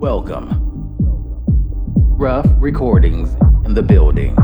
Welcome. Rough recordings in the building.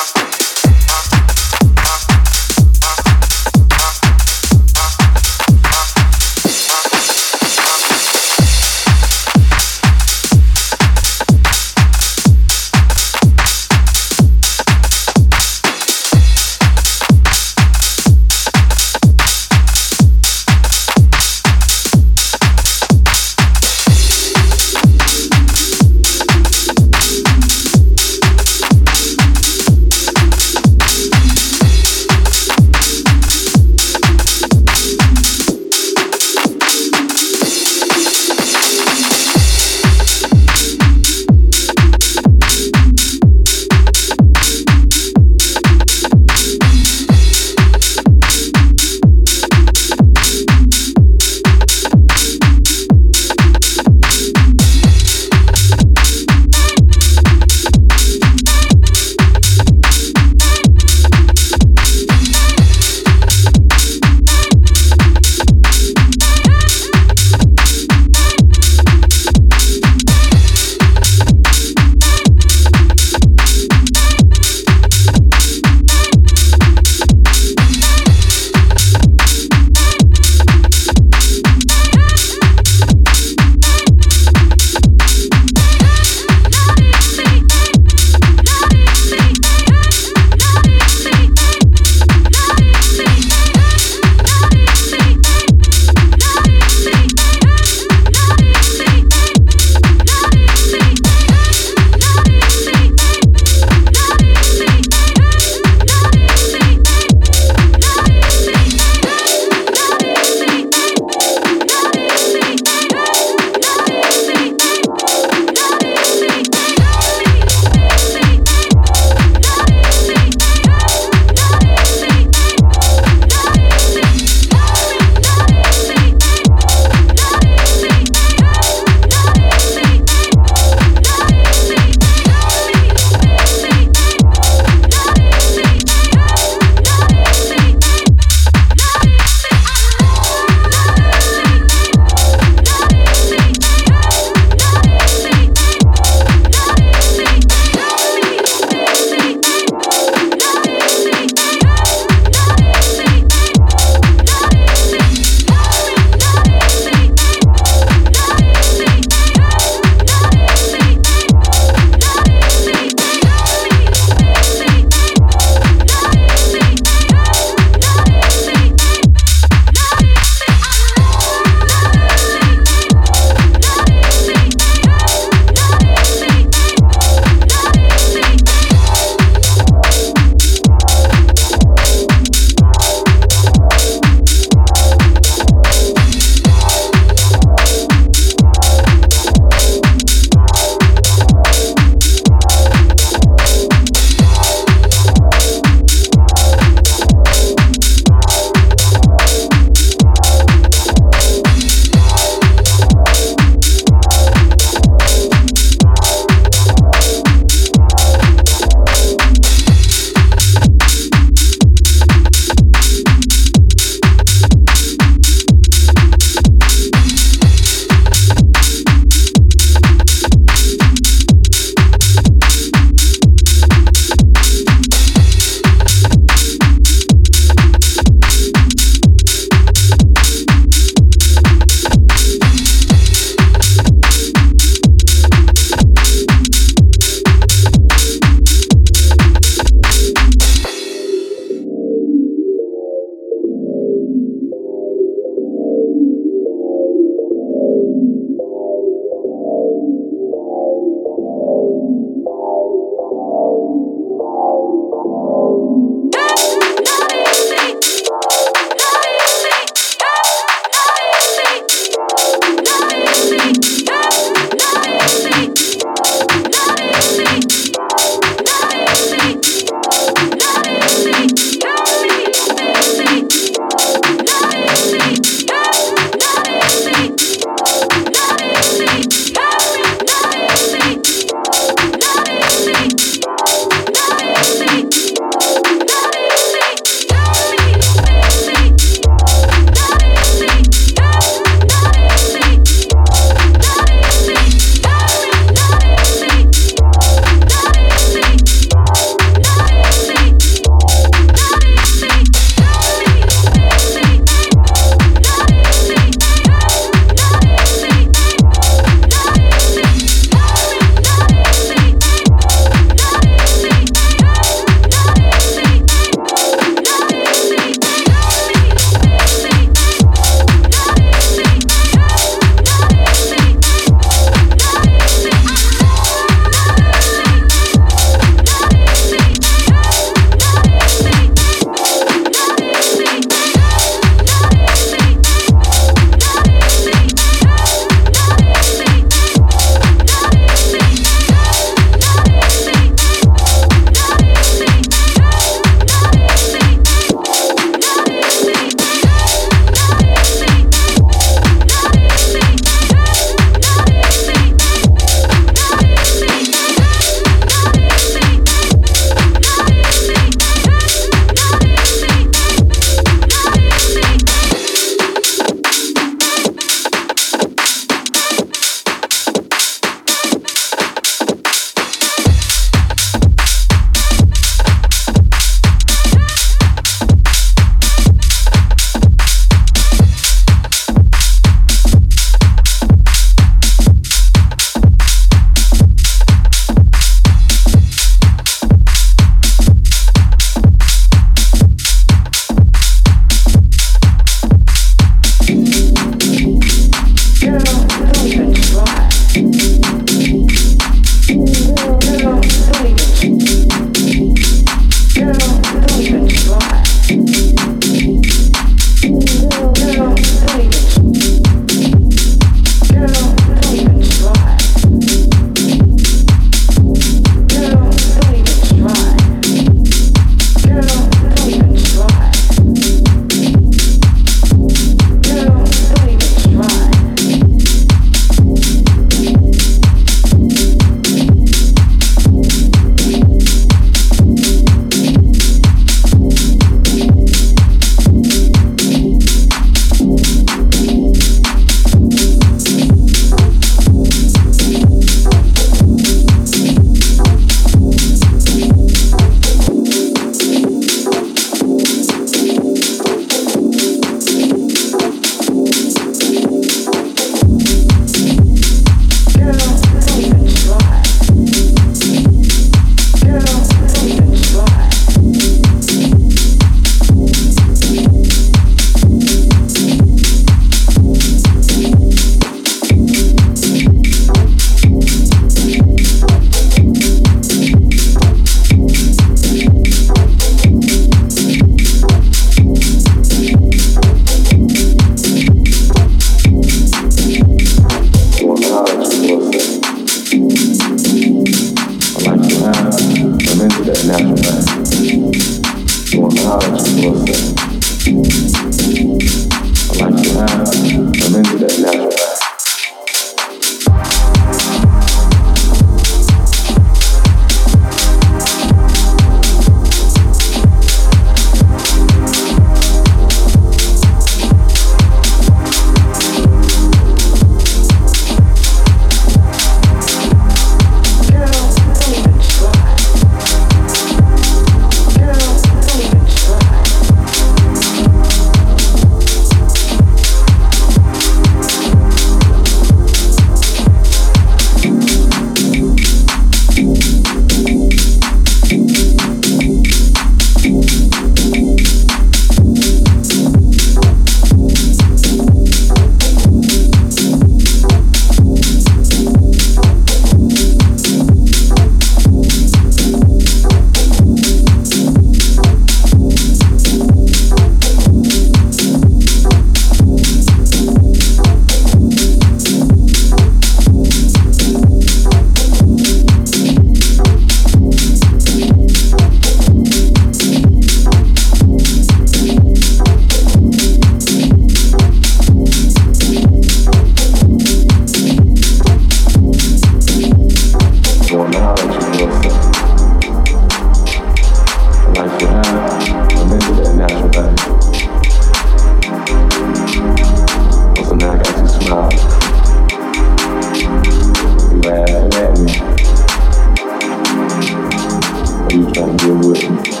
I'm good with.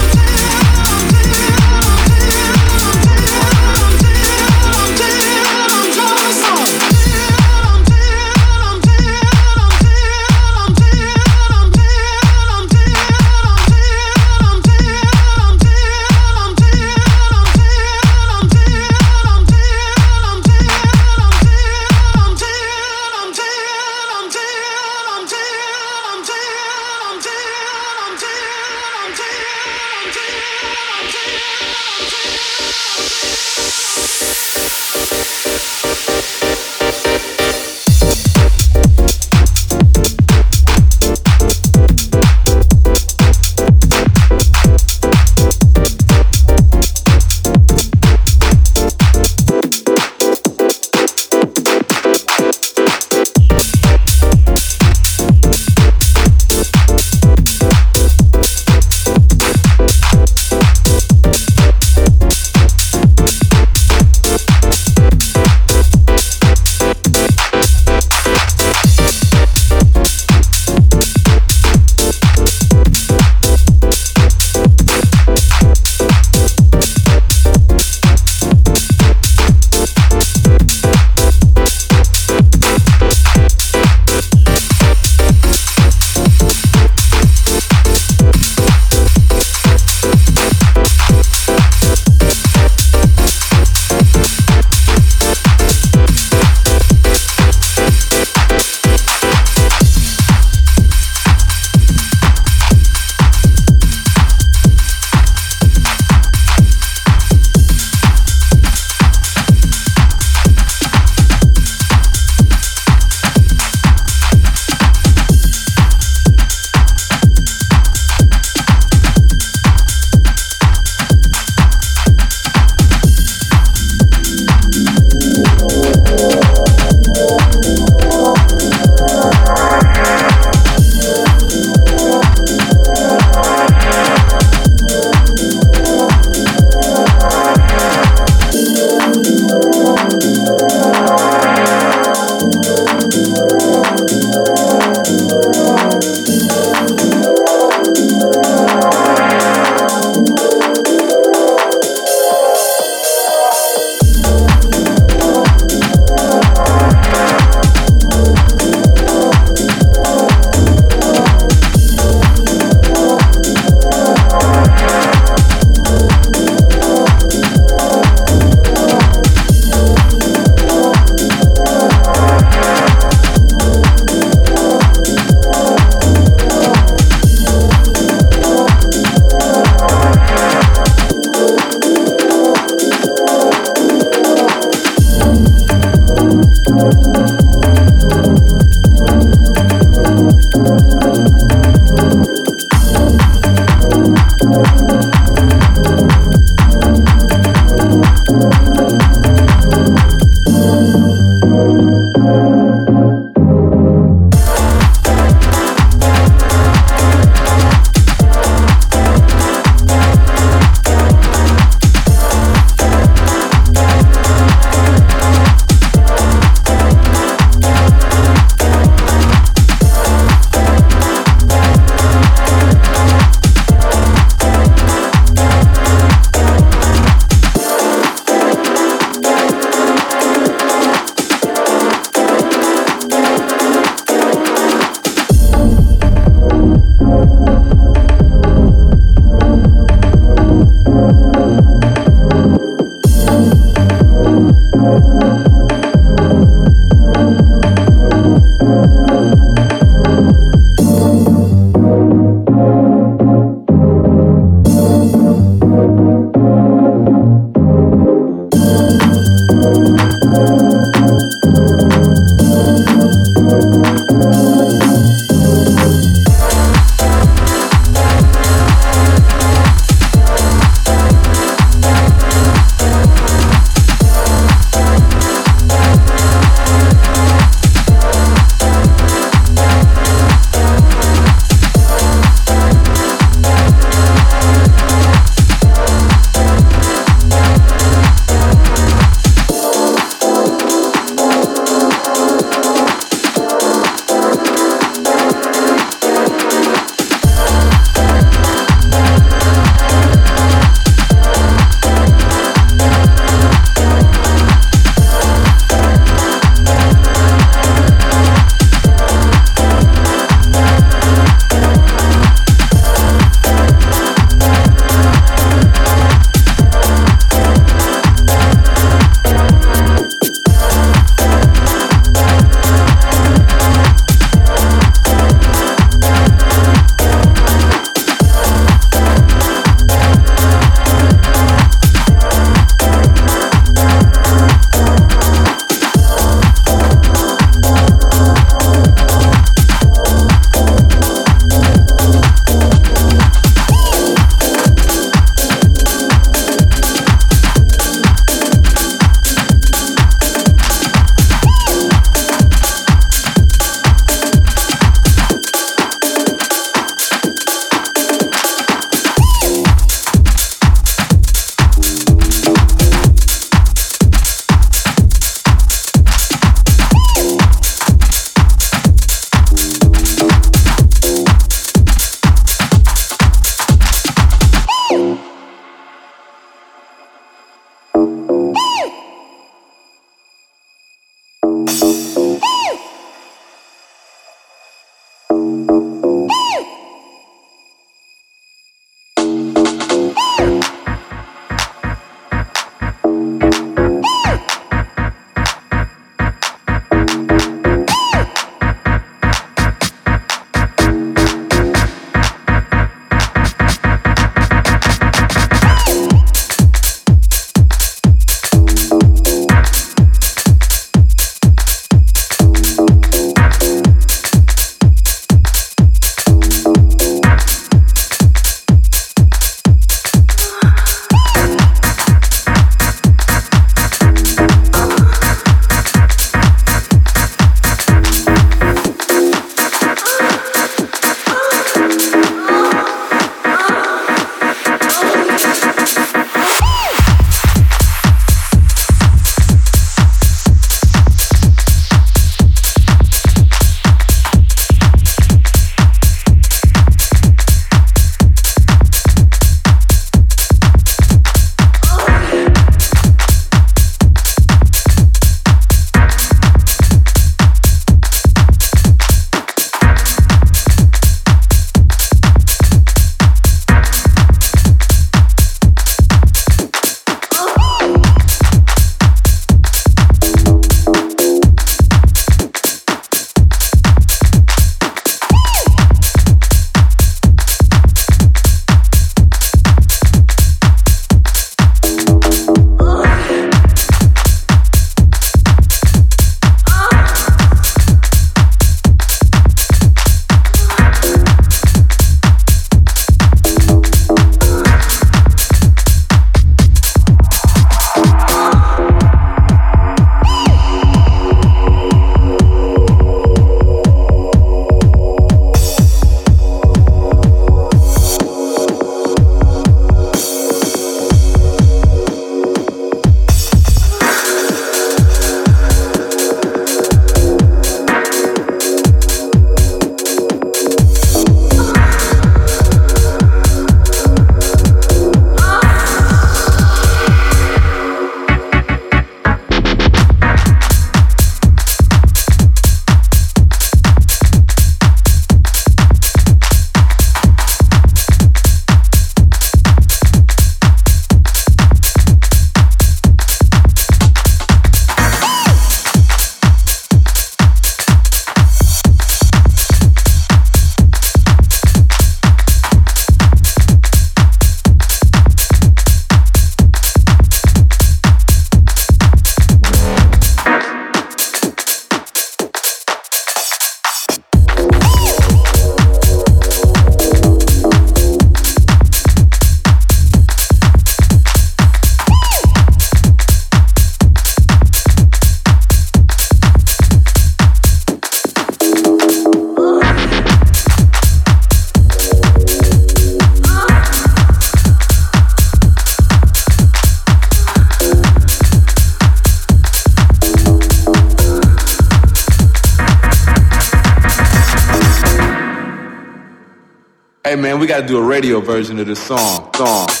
Gotta do a radio version of this song. Song.